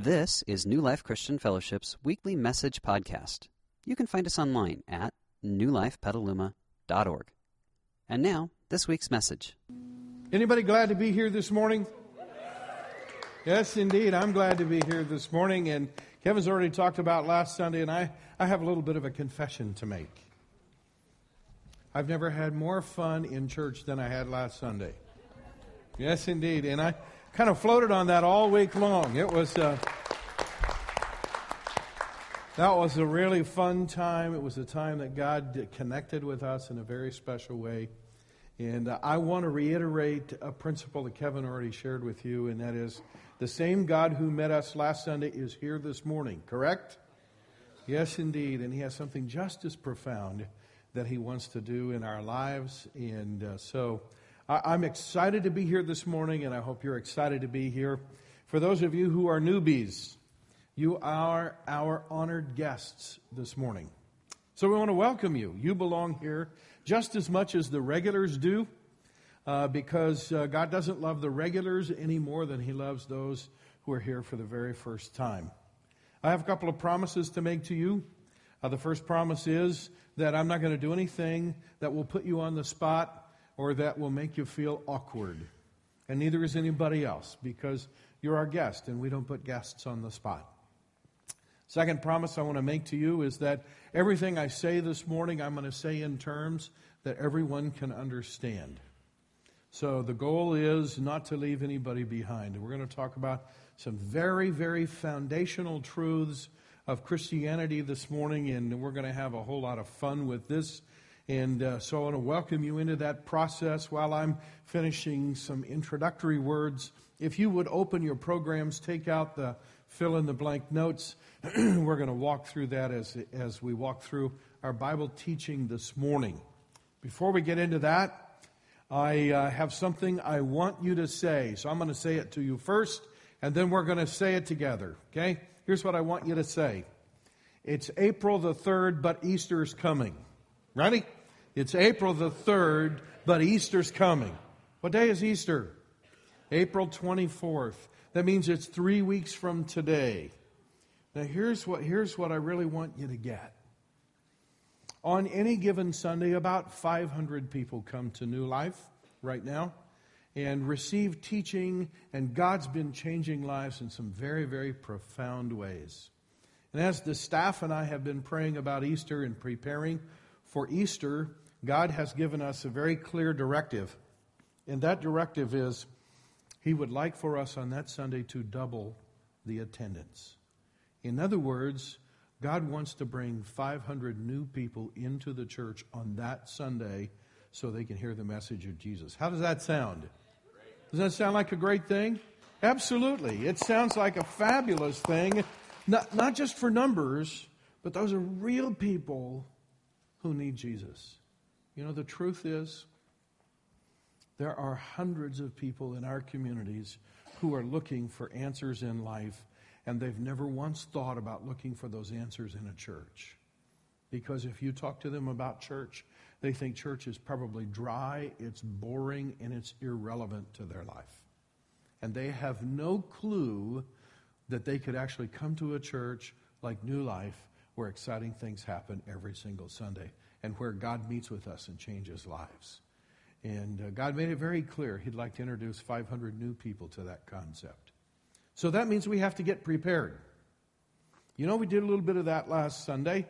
This is New Life Christian Fellowship's weekly message podcast. You can find us online at newlifepetaluma.org. And now, this week's message. Anybody glad to be here this morning? Yes, indeed. I'm glad to be here this morning. And Kevin's already talked about last Sunday, and I, I have a little bit of a confession to make. I've never had more fun in church than I had last Sunday. Yes, indeed. And I kind of floated on that all week long. It was. Uh, that was a really fun time. It was a time that God connected with us in a very special way. And uh, I want to reiterate a principle that Kevin already shared with you, and that is the same God who met us last Sunday is here this morning, correct? Yes, indeed. And He has something just as profound that He wants to do in our lives. And uh, so I- I'm excited to be here this morning, and I hope you're excited to be here. For those of you who are newbies, you are our honored guests this morning. So we want to welcome you. You belong here just as much as the regulars do, uh, because uh, God doesn't love the regulars any more than He loves those who are here for the very first time. I have a couple of promises to make to you. Uh, the first promise is that I'm not going to do anything that will put you on the spot or that will make you feel awkward. And neither is anybody else because you're our guest and we don't put guests on the spot. Second promise I want to make to you is that everything I say this morning, I'm going to say in terms that everyone can understand. So the goal is not to leave anybody behind. We're going to talk about some very, very foundational truths of Christianity this morning, and we're going to have a whole lot of fun with this. And uh, so I want to welcome you into that process while I'm finishing some introductory words. If you would open your programs, take out the fill in the blank notes. We're going to walk through that as, as we walk through our Bible teaching this morning. Before we get into that, I uh, have something I want you to say. So I'm going to say it to you first, and then we're going to say it together. Okay? Here's what I want you to say It's April the 3rd, but Easter is coming. Ready? It's April the 3rd, but Easter's coming. What day is Easter? April 24th. That means it's three weeks from today. Now, here's what, here's what I really want you to get. On any given Sunday, about 500 people come to New Life right now and receive teaching, and God's been changing lives in some very, very profound ways. And as the staff and I have been praying about Easter and preparing for Easter, God has given us a very clear directive. And that directive is He would like for us on that Sunday to double the attendance. In other words, God wants to bring 500 new people into the church on that Sunday so they can hear the message of Jesus. How does that sound? Does that sound like a great thing? Absolutely. It sounds like a fabulous thing, not, not just for numbers, but those are real people who need Jesus. You know, the truth is, there are hundreds of people in our communities who are looking for answers in life and they've never once thought about looking for those answers in a church. Because if you talk to them about church, they think church is probably dry, it's boring, and it's irrelevant to their life. And they have no clue that they could actually come to a church like New Life where exciting things happen every single Sunday and where God meets with us and changes lives. And uh, God made it very clear He'd like to introduce 500 new people to that concept. So that means we have to get prepared. You know, we did a little bit of that last Sunday.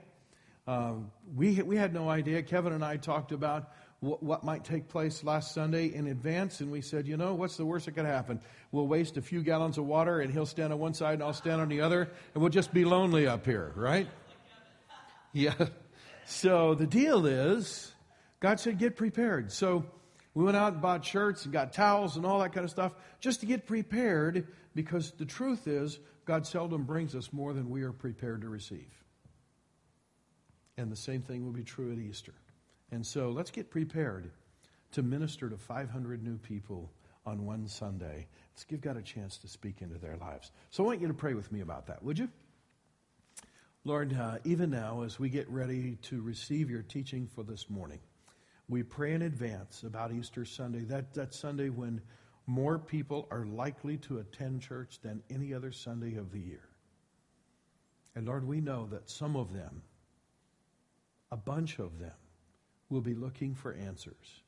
Uh, we, we had no idea. Kevin and I talked about what, what might take place last Sunday in advance, and we said, you know, what's the worst that could happen? We'll waste a few gallons of water, and he'll stand on one side, and I'll stand on the other, and we'll just be lonely up here, right? Yeah. So the deal is, God said, get prepared. So we went out and bought shirts and got towels and all that kind of stuff just to get prepared because the truth is, God seldom brings us more than we are prepared to receive. And the same thing will be true at Easter. And so let's get prepared to minister to 500 new people on one Sunday. Let's give God a chance to speak into their lives. So I want you to pray with me about that, would you? Lord, uh, even now, as we get ready to receive your teaching for this morning, we pray in advance about Easter Sunday, that, that Sunday when more people are likely to attend church than any other Sunday of the year. And Lord, we know that some of them, a bunch of them, will be looking for answers.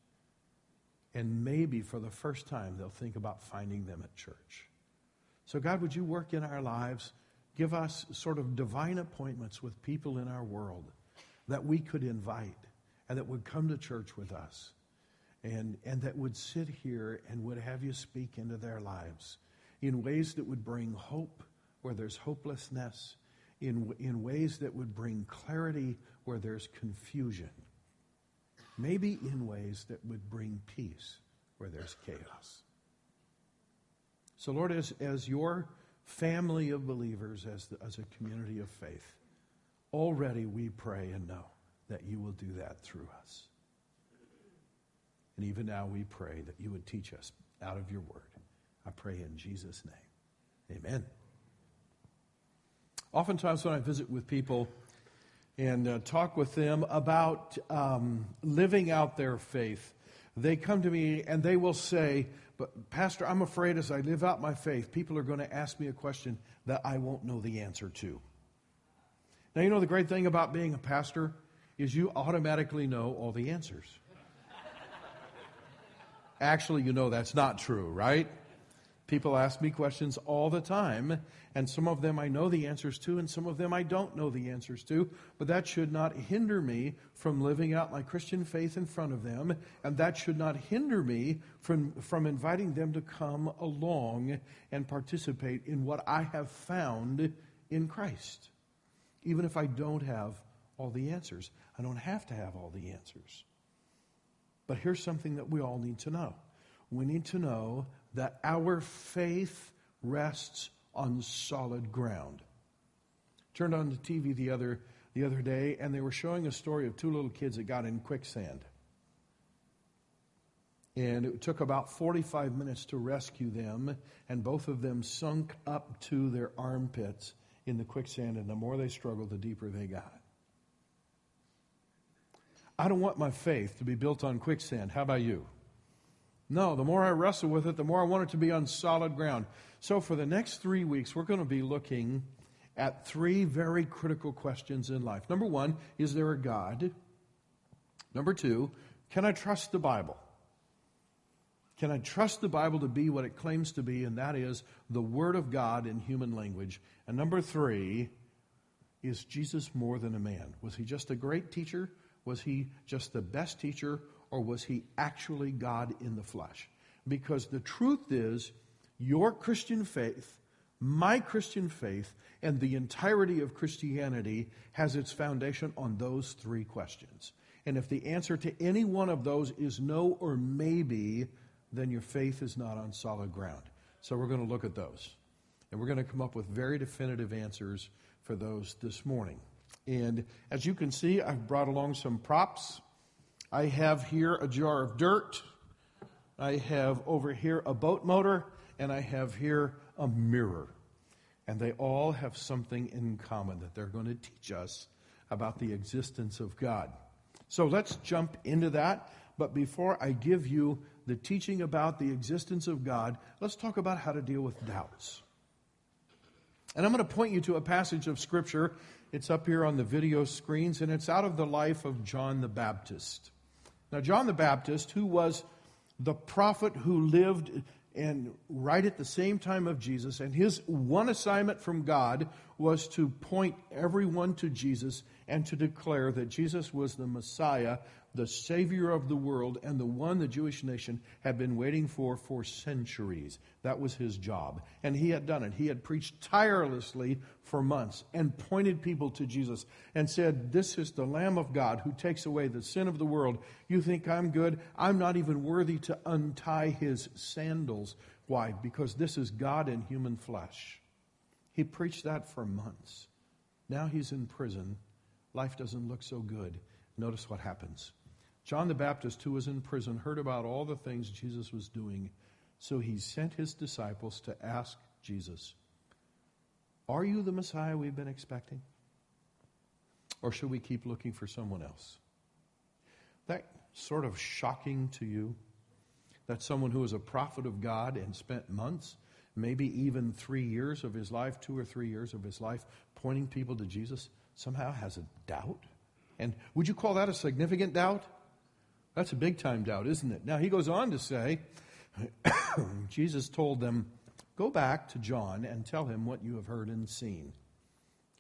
And maybe for the first time, they'll think about finding them at church. So, God, would you work in our lives? Give us sort of divine appointments with people in our world that we could invite and that would come to church with us and, and that would sit here and would have you speak into their lives in ways that would bring hope where there's hopelessness, in, in ways that would bring clarity where there's confusion, maybe in ways that would bring peace where there's chaos. So, Lord, as, as your family of believers, as, the, as a community of faith, already we pray and know that you will do that through us. And even now we pray that you would teach us out of your word. I pray in Jesus' name. Amen. Oftentimes, when I visit with people and uh, talk with them about um, living out their faith, they come to me and they will say, But, Pastor, I'm afraid as I live out my faith, people are going to ask me a question that I won't know the answer to. Now, you know, the great thing about being a pastor is you automatically know all the answers. Actually, you know that's not true, right? People ask me questions all the time, and some of them I know the answers to, and some of them I don't know the answers to, but that should not hinder me from living out my Christian faith in front of them, and that should not hinder me from, from inviting them to come along and participate in what I have found in Christ. Even if I don't have all the answers, I don't have to have all the answers. But here's something that we all need to know we need to know that our faith rests on solid ground. Turned on the TV the other, the other day, and they were showing a story of two little kids that got in quicksand. And it took about 45 minutes to rescue them, and both of them sunk up to their armpits in the quicksand, and the more they struggled, the deeper they got. I don't want my faith to be built on quicksand. How about you? No, the more I wrestle with it, the more I want it to be on solid ground. So, for the next three weeks, we're going to be looking at three very critical questions in life. Number one, is there a God? Number two, can I trust the Bible? Can I trust the Bible to be what it claims to be, and that is the Word of God in human language? And number three, is Jesus more than a man? Was he just a great teacher? Was he just the best teacher, or was he actually God in the flesh? Because the truth is, your Christian faith, my Christian faith, and the entirety of Christianity has its foundation on those three questions. And if the answer to any one of those is no or maybe, then your faith is not on solid ground. So we're going to look at those. And we're going to come up with very definitive answers for those this morning. And as you can see, I've brought along some props. I have here a jar of dirt. I have over here a boat motor. And I have here a mirror. And they all have something in common that they're going to teach us about the existence of God. So let's jump into that. But before I give you the teaching about the existence of God, let's talk about how to deal with doubts. And I'm going to point you to a passage of Scripture it's up here on the video screens, and it's out of the life of John the Baptist. Now, John the Baptist, who was the prophet who lived and right at the same time of Jesus, and his one assignment from God was to point everyone to Jesus and to declare that Jesus was the Messiah the Savior of the world and the one the Jewish nation had been waiting for for centuries. That was his job. And he had done it. He had preached tirelessly for months and pointed people to Jesus and said, This is the Lamb of God who takes away the sin of the world. You think I'm good? I'm not even worthy to untie his sandals. Why? Because this is God in human flesh. He preached that for months. Now he's in prison. Life doesn't look so good. Notice what happens. John the Baptist, who was in prison, heard about all the things Jesus was doing, so he sent his disciples to ask Jesus, Are you the Messiah we've been expecting? Or should we keep looking for someone else? That sort of shocking to you? that someone who is a prophet of God and spent months, maybe even three years of his life, two or three years of his life, pointing people to Jesus, somehow has a doubt? And would you call that a significant doubt? That's a big time doubt, isn't it? Now, he goes on to say, Jesus told them, Go back to John and tell him what you have heard and seen.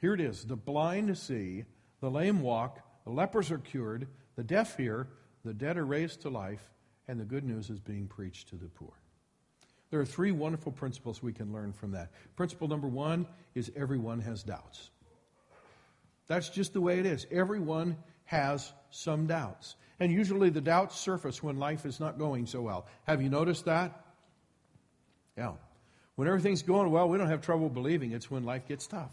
Here it is the blind see, the lame walk, the lepers are cured, the deaf hear, the dead are raised to life, and the good news is being preached to the poor. There are three wonderful principles we can learn from that. Principle number one is everyone has doubts. That's just the way it is. Everyone has some doubts. And usually the doubts surface when life is not going so well. Have you noticed that? Yeah. When everything's going well, we don't have trouble believing. It's when life gets tough.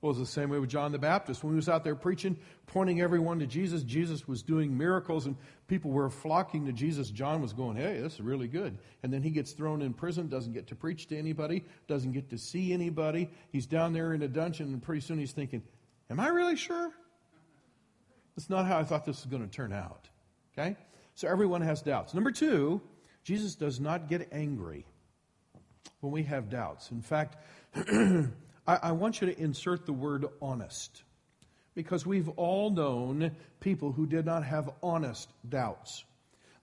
Well, it's the same way with John the Baptist. When he was out there preaching, pointing everyone to Jesus, Jesus was doing miracles and people were flocking to Jesus. John was going, hey, this is really good. And then he gets thrown in prison, doesn't get to preach to anybody, doesn't get to see anybody. He's down there in a dungeon, and pretty soon he's thinking, am I really sure? That's not how I thought this was going to turn out. Okay? So everyone has doubts. Number two, Jesus does not get angry when we have doubts. In fact, I, I want you to insert the word honest because we've all known people who did not have honest doubts.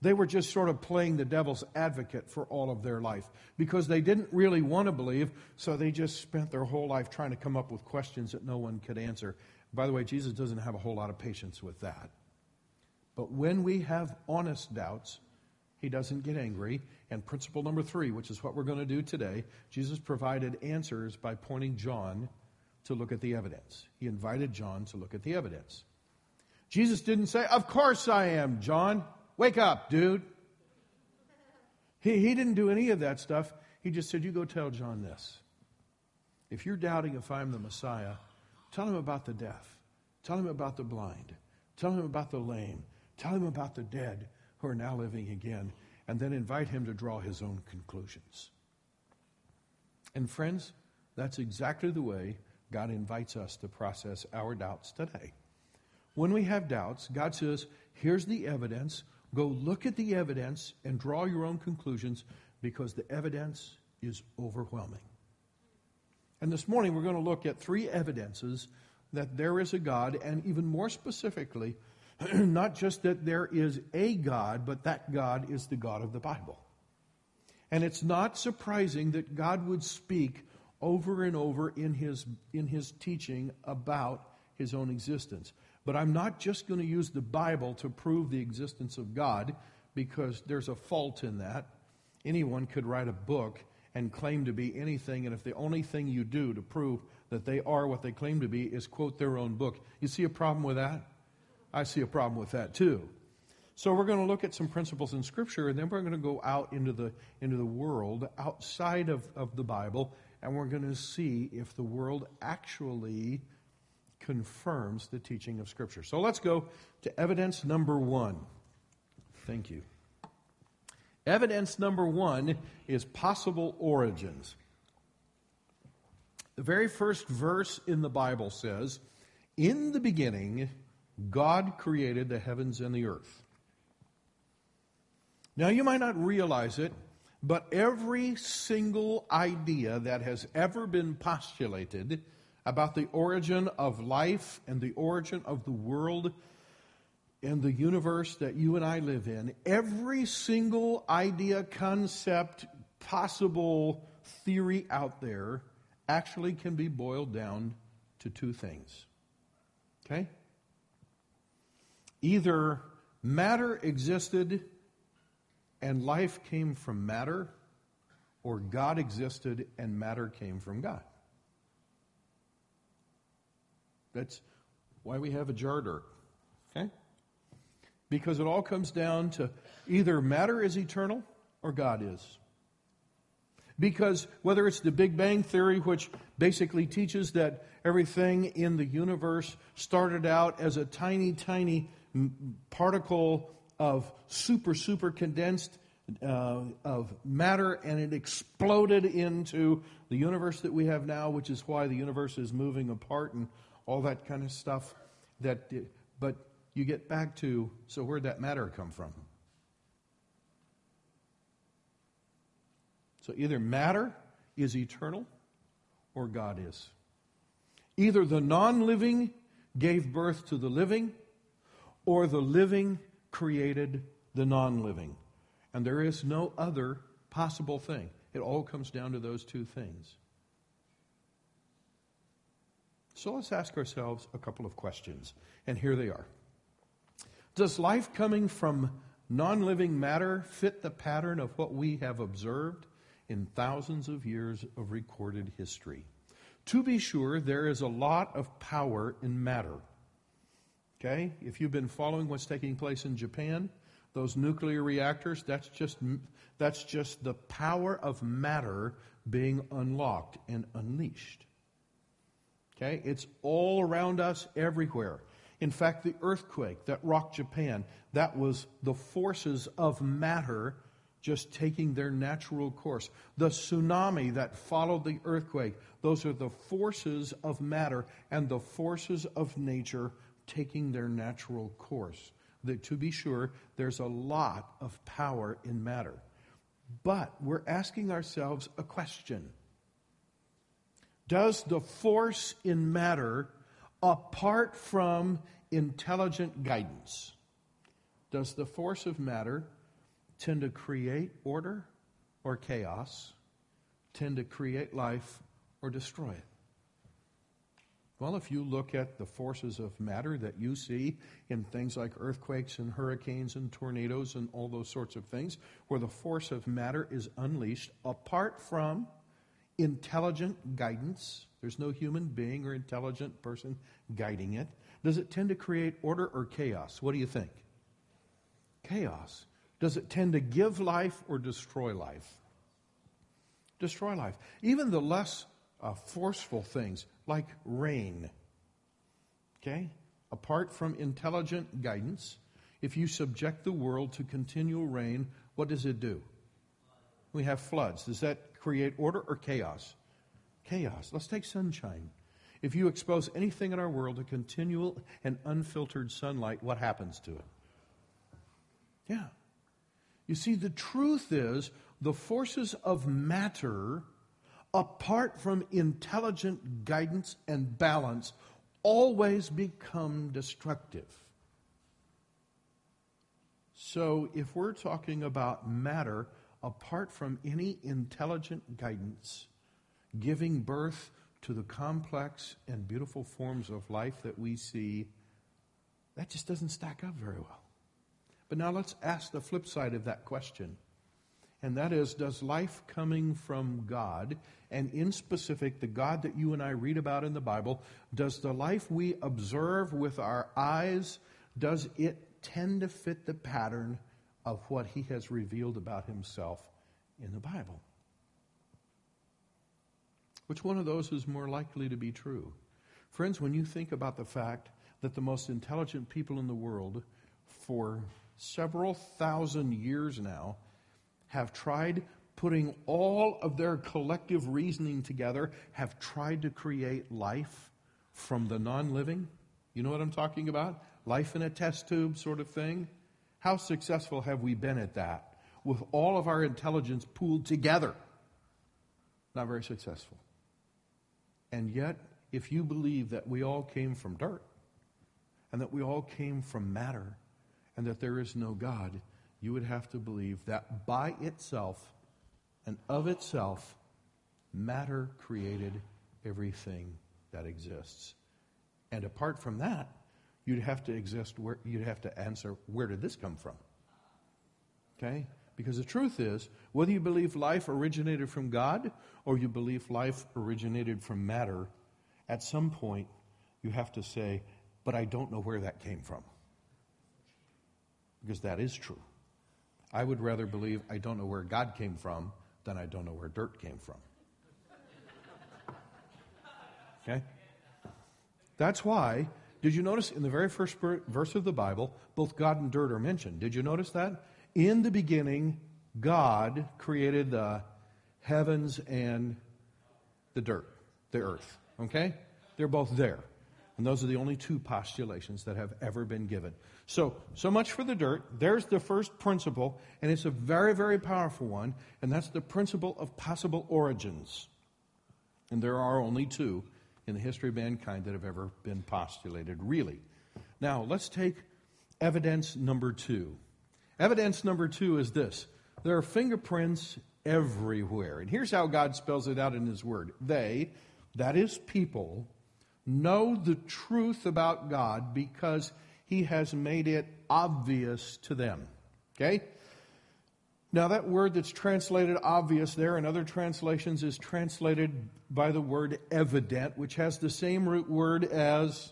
They were just sort of playing the devil's advocate for all of their life because they didn't really want to believe, so they just spent their whole life trying to come up with questions that no one could answer. By the way, Jesus doesn't have a whole lot of patience with that. But when we have honest doubts, he doesn't get angry. And principle number three, which is what we're going to do today, Jesus provided answers by pointing John to look at the evidence. He invited John to look at the evidence. Jesus didn't say, Of course I am, John. Wake up, dude. He, he didn't do any of that stuff. He just said, You go tell John this. If you're doubting if I'm the Messiah, tell him about the deaf. Tell him about the blind. Tell him about the lame. Tell him about the dead who are now living again, and then invite him to draw his own conclusions. And friends, that's exactly the way God invites us to process our doubts today. When we have doubts, God says, Here's the evidence. Go look at the evidence and draw your own conclusions because the evidence is overwhelming. And this morning we're going to look at three evidences that there is a God, and even more specifically, not just that there is a God, but that God is the God of the Bible. And it's not surprising that God would speak over and over in his, in his teaching about his own existence. But I'm not just going to use the Bible to prove the existence of God because there's a fault in that. Anyone could write a book and claim to be anything, and if the only thing you do to prove that they are what they claim to be is quote their own book, you see a problem with that? I see a problem with that too. So we're going to look at some principles in Scripture, and then we're going to go out into the into the world outside of, of the Bible, and we're going to see if the world actually confirms the teaching of Scripture. So let's go to evidence number one. Thank you. Evidence number one is possible origins. The very first verse in the Bible says, In the beginning, God created the heavens and the earth. Now, you might not realize it, but every single idea that has ever been postulated about the origin of life and the origin of the world and the universe that you and I live in, every single idea, concept, possible theory out there actually can be boiled down to two things. Okay? Either matter existed and life came from matter, or God existed and matter came from God. That's why we have a jar dirt. Okay? Because it all comes down to either matter is eternal or God is. Because whether it's the Big Bang Theory, which basically teaches that everything in the universe started out as a tiny, tiny particle of super, super condensed uh, of matter and it exploded into the universe that we have now, which is why the universe is moving apart and all that kind of stuff. That, but you get back to so where'd that matter come from? So either matter is eternal or God is. Either the non living gave birth to the living or the living created the non living. And there is no other possible thing. It all comes down to those two things. So let's ask ourselves a couple of questions. And here they are Does life coming from non living matter fit the pattern of what we have observed in thousands of years of recorded history? To be sure, there is a lot of power in matter. Okay? If you've been following what's taking place in Japan, those nuclear reactors, that's just, that's just the power of matter being unlocked and unleashed. Okay? It's all around us everywhere. In fact, the earthquake that rocked Japan, that was the forces of matter just taking their natural course. The tsunami that followed the earthquake, those are the forces of matter and the forces of nature taking their natural course. That, to be sure, there's a lot of power in matter. But we're asking ourselves a question Does the force in matter, apart from intelligent guidance, does the force of matter tend to create order or chaos, tend to create life or destroy it? Well, if you look at the forces of matter that you see in things like earthquakes and hurricanes and tornadoes and all those sorts of things, where the force of matter is unleashed apart from intelligent guidance, there's no human being or intelligent person guiding it, does it tend to create order or chaos? What do you think? Chaos. Does it tend to give life or destroy life? Destroy life. Even the less uh, forceful things like rain. Okay? Apart from intelligent guidance, if you subject the world to continual rain, what does it do? We have floods. Does that create order or chaos? Chaos. Let's take sunshine. If you expose anything in our world to continual and unfiltered sunlight, what happens to it? Yeah. You see, the truth is the forces of matter apart from intelligent guidance and balance, always become destructive. So, if we're talking about matter apart from any intelligent guidance, giving birth to the complex and beautiful forms of life that we see, that just doesn't stack up very well. But now let's ask the flip side of that question and that is does life coming from God, and in specific, the God that you and I read about in the Bible, does the life we observe with our eyes, does it tend to fit the pattern of what he has revealed about himself in the Bible? Which one of those is more likely to be true? Friends, when you think about the fact that the most intelligent people in the world for several thousand years now have tried putting all of their collective reasoning together, have tried to create life from the non living. You know what I'm talking about? Life in a test tube sort of thing. How successful have we been at that with all of our intelligence pooled together? Not very successful. And yet, if you believe that we all came from dirt and that we all came from matter and that there is no God, you would have to believe that by itself and of itself, matter created everything that exists. And apart from that, you'd have to exist where you'd have to answer, where did this come from? Okay? Because the truth is, whether you believe life originated from God or you believe life originated from matter, at some point you have to say, but I don't know where that came from. Because that is true. I would rather believe I don't know where God came from than I don't know where dirt came from. Okay? That's why, did you notice in the very first verse of the Bible, both God and dirt are mentioned? Did you notice that? In the beginning, God created the heavens and the dirt, the earth. Okay? They're both there. And those are the only two postulations that have ever been given. So, so much for the dirt. There's the first principle, and it's a very, very powerful one, and that's the principle of possible origins. And there are only two in the history of mankind that have ever been postulated, really. Now, let's take evidence number two. Evidence number two is this there are fingerprints everywhere. And here's how God spells it out in His Word they, that is, people, know the truth about God because He has made it obvious to them. Okay? Now, that word that's translated obvious there in other translations is translated by the word evident, which has the same root word as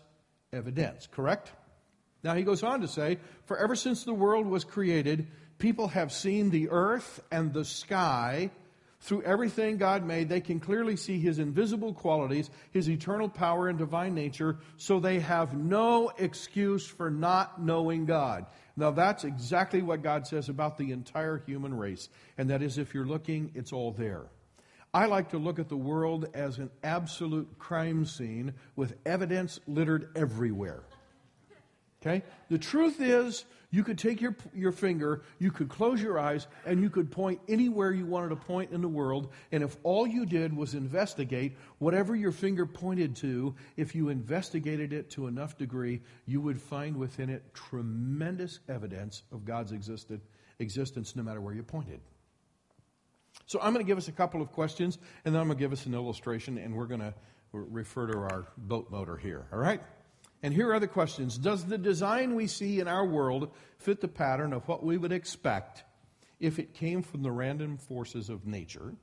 evidence, correct? Now, he goes on to say, For ever since the world was created, people have seen the earth and the sky through everything God made, they can clearly see His invisible qualities, His eternal power and divine nature, so they have no excuse for not knowing God. Now, that's exactly what God says about the entire human race. And that is, if you're looking, it's all there. I like to look at the world as an absolute crime scene with evidence littered everywhere. Okay? The truth is, you could take your, your finger, you could close your eyes, and you could point anywhere you wanted to point in the world. And if all you did was investigate whatever your finger pointed to, if you investigated it to enough degree, you would find within it tremendous evidence of God's existed, existence no matter where you pointed. So I'm going to give us a couple of questions, and then I'm going to give us an illustration, and we're going to refer to our boat motor here. All right? And here are the questions Does the design we see in our world fit the pattern of what we would expect if it came from the random forces of nature?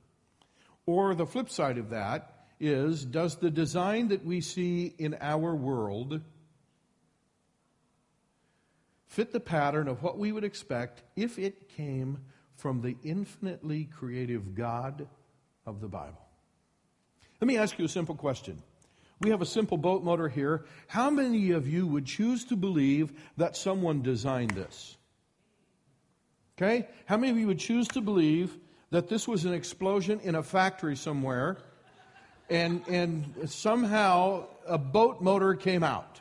Or the flip side of that is Does the design that we see in our world fit the pattern of what we would expect if it came from the infinitely creative God of the Bible? Let me ask you a simple question. We have a simple boat motor here. How many of you would choose to believe that someone designed this? Okay? How many of you would choose to believe that this was an explosion in a factory somewhere and, and somehow a boat motor came out?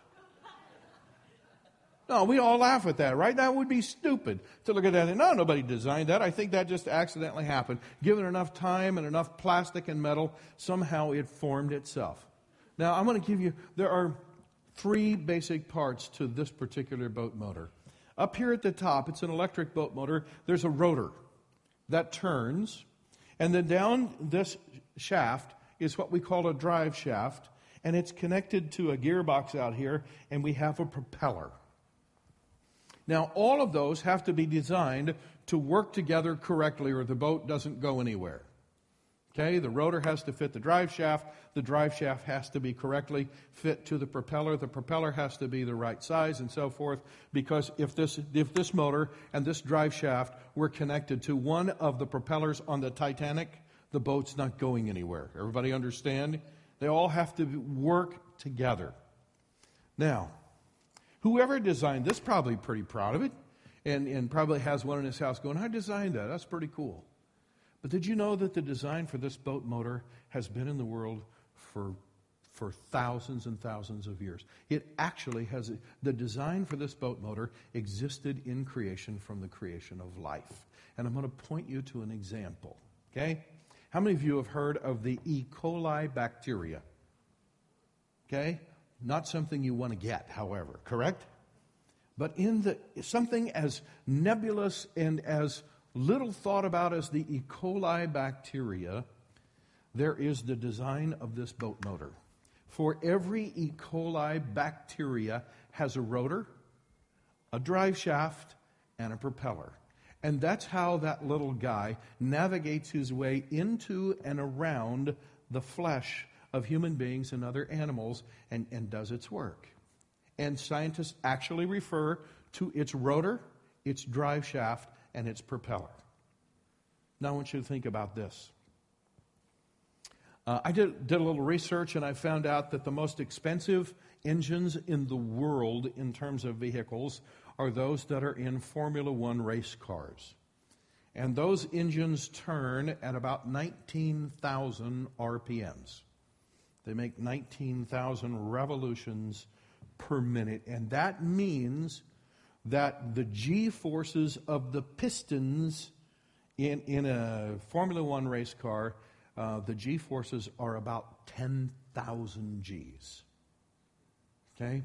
No, we all laugh at that, right? That would be stupid to look at that and, no, nobody designed that. I think that just accidentally happened. Given enough time and enough plastic and metal, somehow it formed itself. Now, I'm going to give you, there are three basic parts to this particular boat motor. Up here at the top, it's an electric boat motor. There's a rotor that turns, and then down this shaft is what we call a drive shaft, and it's connected to a gearbox out here, and we have a propeller. Now, all of those have to be designed to work together correctly, or the boat doesn't go anywhere. Okay, the rotor has to fit the drive shaft. The drive shaft has to be correctly fit to the propeller. The propeller has to be the right size and so forth. Because if this, if this motor and this drive shaft were connected to one of the propellers on the Titanic, the boat's not going anywhere. Everybody understand? They all have to work together. Now, whoever designed this probably pretty proud of it and, and probably has one in his house going, I designed that. That's pretty cool. But did you know that the design for this boat motor has been in the world for, for thousands and thousands of years? It actually has, the design for this boat motor existed in creation from the creation of life. And I'm going to point you to an example, okay? How many of you have heard of the E. coli bacteria? Okay? Not something you want to get, however, correct? But in the something as nebulous and as little thought about as the E. coli bacteria, there is the design of this boat motor. For every E. coli bacteria has a rotor, a drive shaft, and a propeller. And that's how that little guy navigates his way into and around the flesh of human beings and other animals and, and does its work. And scientists actually refer to its rotor, its drive shaft, and its propeller. Now, I want you to think about this. Uh, I did, did a little research and I found out that the most expensive engines in the world in terms of vehicles are those that are in Formula One race cars. And those engines turn at about 19,000 RPMs. They make 19,000 revolutions per minute. And that means that the G forces of the pistons in, in a Formula One race car, uh, the G forces are about 10,000 Gs. Okay?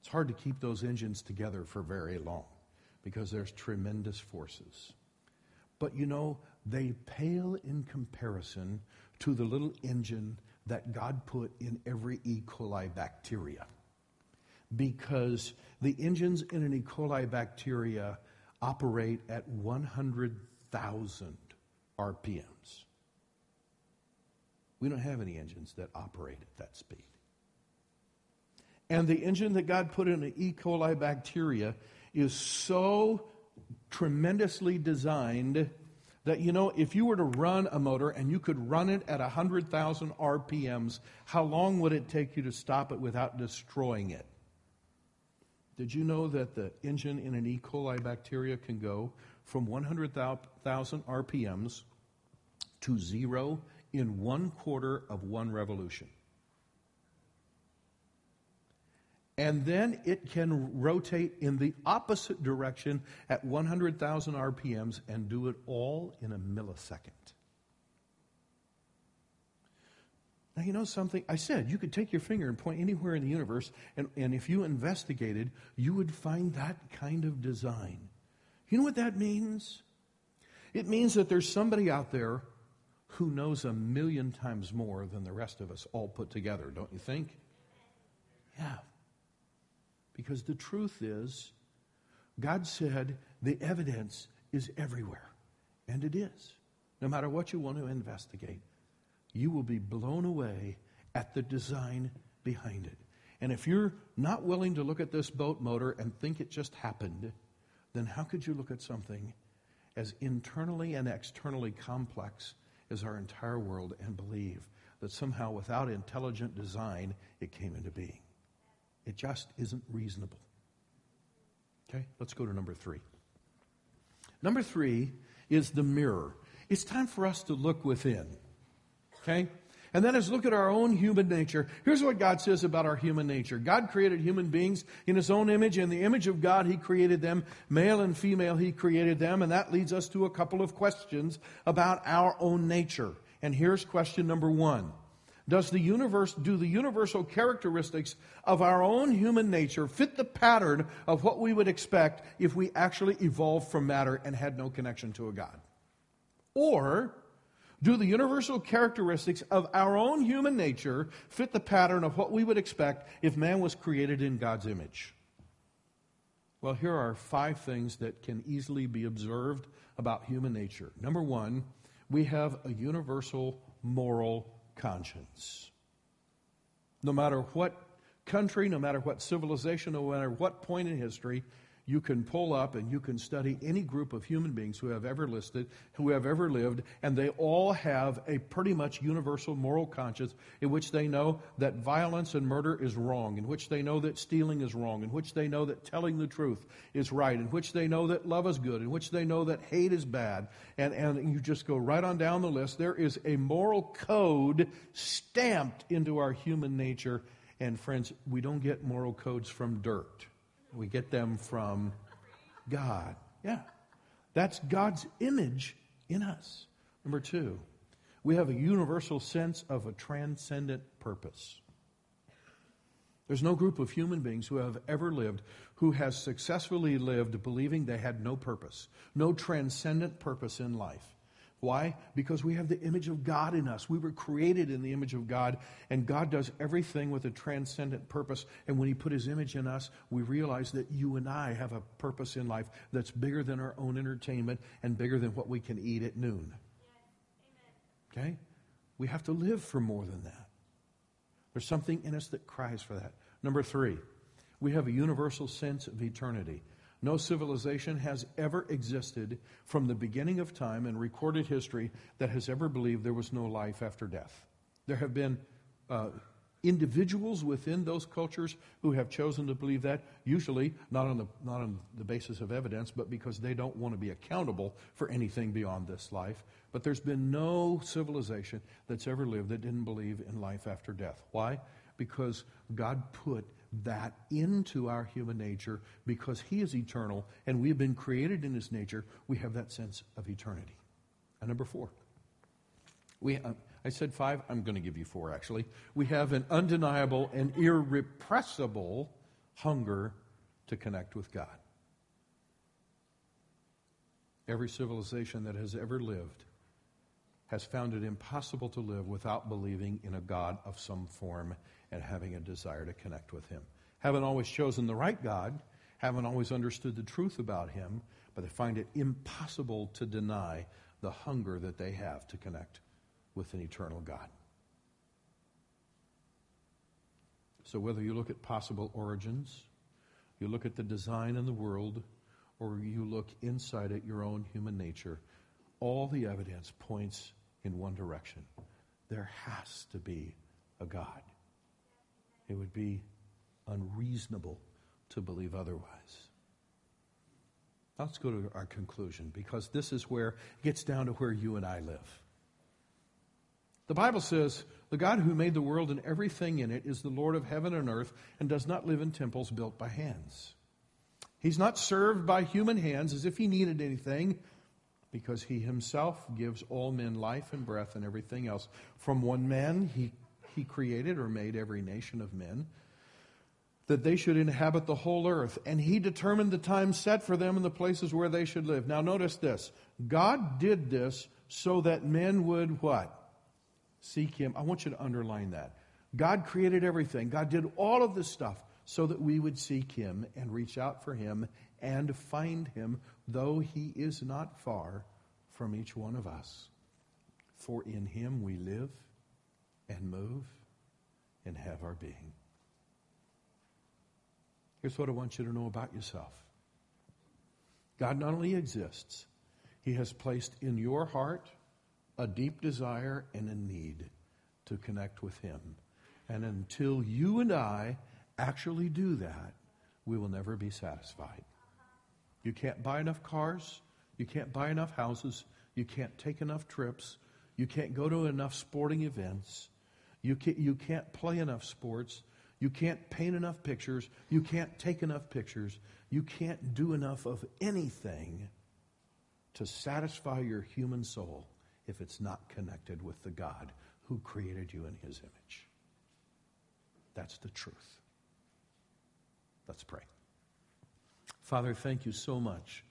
It's hard to keep those engines together for very long because there's tremendous forces. But you know, they pale in comparison to the little engine that God put in every E. coli bacteria. Because the engines in an E. coli bacteria operate at 100,000 RPMs. We don't have any engines that operate at that speed. And the engine that God put in an E. coli bacteria is so tremendously designed that, you know, if you were to run a motor and you could run it at 100,000 RPMs, how long would it take you to stop it without destroying it? Did you know that the engine in an E. coli bacteria can go from 100,000 RPMs to zero in one quarter of one revolution? and then it can rotate in the opposite direction at 100,000 RPMs and do it all in a millisecond. Now, you know something? I said you could take your finger and point anywhere in the universe, and, and if you investigated, you would find that kind of design. You know what that means? It means that there's somebody out there who knows a million times more than the rest of us all put together, don't you think? Yeah. Because the truth is, God said the evidence is everywhere. And it is. No matter what you want to investigate, you will be blown away at the design behind it. And if you're not willing to look at this boat motor and think it just happened, then how could you look at something as internally and externally complex as our entire world and believe that somehow without intelligent design it came into being? It just isn't reasonable. Okay, let's go to number three. Number three is the mirror. It's time for us to look within. Okay? And then let's look at our own human nature. Here's what God says about our human nature. God created human beings in his own image. In the image of God, he created them. Male and female, he created them. And that leads us to a couple of questions about our own nature. And here's question number one. Does the universe, do the universal characteristics of our own human nature fit the pattern of what we would expect if we actually evolved from matter and had no connection to a God? Or do the universal characteristics of our own human nature fit the pattern of what we would expect if man was created in God's image? Well, here are five things that can easily be observed about human nature. Number one, we have a universal moral conscience. No matter what country, no matter what civilization, no matter what point in history, you can pull up and you can study any group of human beings who have ever listed, who have ever lived, and they all have a pretty much universal moral conscience in which they know that violence and murder is wrong, in which they know that stealing is wrong, in which they know that telling the truth is right, in which they know that love is good, in which they know that hate is bad. And, and you just go right on down the list. There is a moral code stamped into our human nature. And friends, we don't get moral codes from dirt. We get them from God. Yeah. That's God's image in us. Number two, we have a universal sense of a transcendent purpose. There's no group of human beings who have ever lived who has successfully lived believing they had no purpose, no transcendent purpose in life. Why? Because we have the image of God in us. We were created in the image of God, and God does everything with a transcendent purpose. And when He put His image in us, we realize that you and I have a purpose in life that's bigger than our own entertainment and bigger than what we can eat at noon. Okay? We have to live for more than that. There's something in us that cries for that. Number three, we have a universal sense of eternity. No civilization has ever existed from the beginning of time in recorded history that has ever believed there was no life after death. There have been uh, individuals within those cultures who have chosen to believe that, usually not on the, not on the basis of evidence, but because they don't want to be accountable for anything beyond this life. But there's been no civilization that's ever lived that didn't believe in life after death. Why? Because God put that into our human nature because He is eternal and we have been created in His nature. We have that sense of eternity. And number four, we, uh, I said five, I'm going to give you four actually. We have an undeniable and irrepressible hunger to connect with God. Every civilization that has ever lived has found it impossible to live without believing in a God of some form and having a desire to connect with Him. Haven't always chosen the right God, haven't always understood the truth about Him, but they find it impossible to deny the hunger that they have to connect with an eternal God. So, whether you look at possible origins, you look at the design in the world, or you look inside at your own human nature, all the evidence points in one direction. There has to be a God. It would be unreasonable to believe otherwise. Let's go to our conclusion because this is where it gets down to where you and I live. The Bible says, The God who made the world and everything in it is the Lord of heaven and earth and does not live in temples built by hands. He's not served by human hands as if he needed anything because he himself gives all men life and breath and everything else. From one man, he, he created or made every nation of men that they should inhabit the whole earth. And he determined the time set for them and the places where they should live. Now, notice this God did this so that men would what? Seek him. I want you to underline that. God created everything, God did all of this stuff so that we would seek him and reach out for him and find him, though he is not far from each one of us. For in him we live and move and have our being. Here's what I want you to know about yourself God not only exists, He has placed in your heart a deep desire and a need to connect with Him. And until you and I actually do that, we will never be satisfied. You can't buy enough cars. You can't buy enough houses. You can't take enough trips. You can't go to enough sporting events. You can't, you can't play enough sports. You can't paint enough pictures. You can't take enough pictures. You can't do enough of anything to satisfy your human soul if it's not connected with the God who created you in his image. That's the truth. Let's pray. Father, thank you so much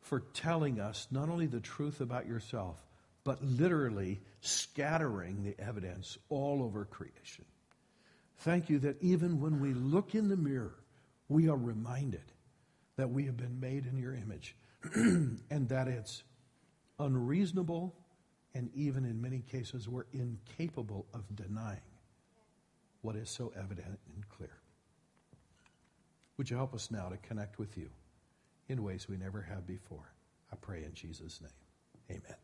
for telling us not only the truth about yourself, but literally scattering the evidence all over creation. Thank you that even when we look in the mirror, we are reminded that we have been made in your image and that it's unreasonable and even in many cases we're incapable of denying what is so evident and clear. Would you help us now to connect with you in ways we never have before? I pray in Jesus' name. Amen.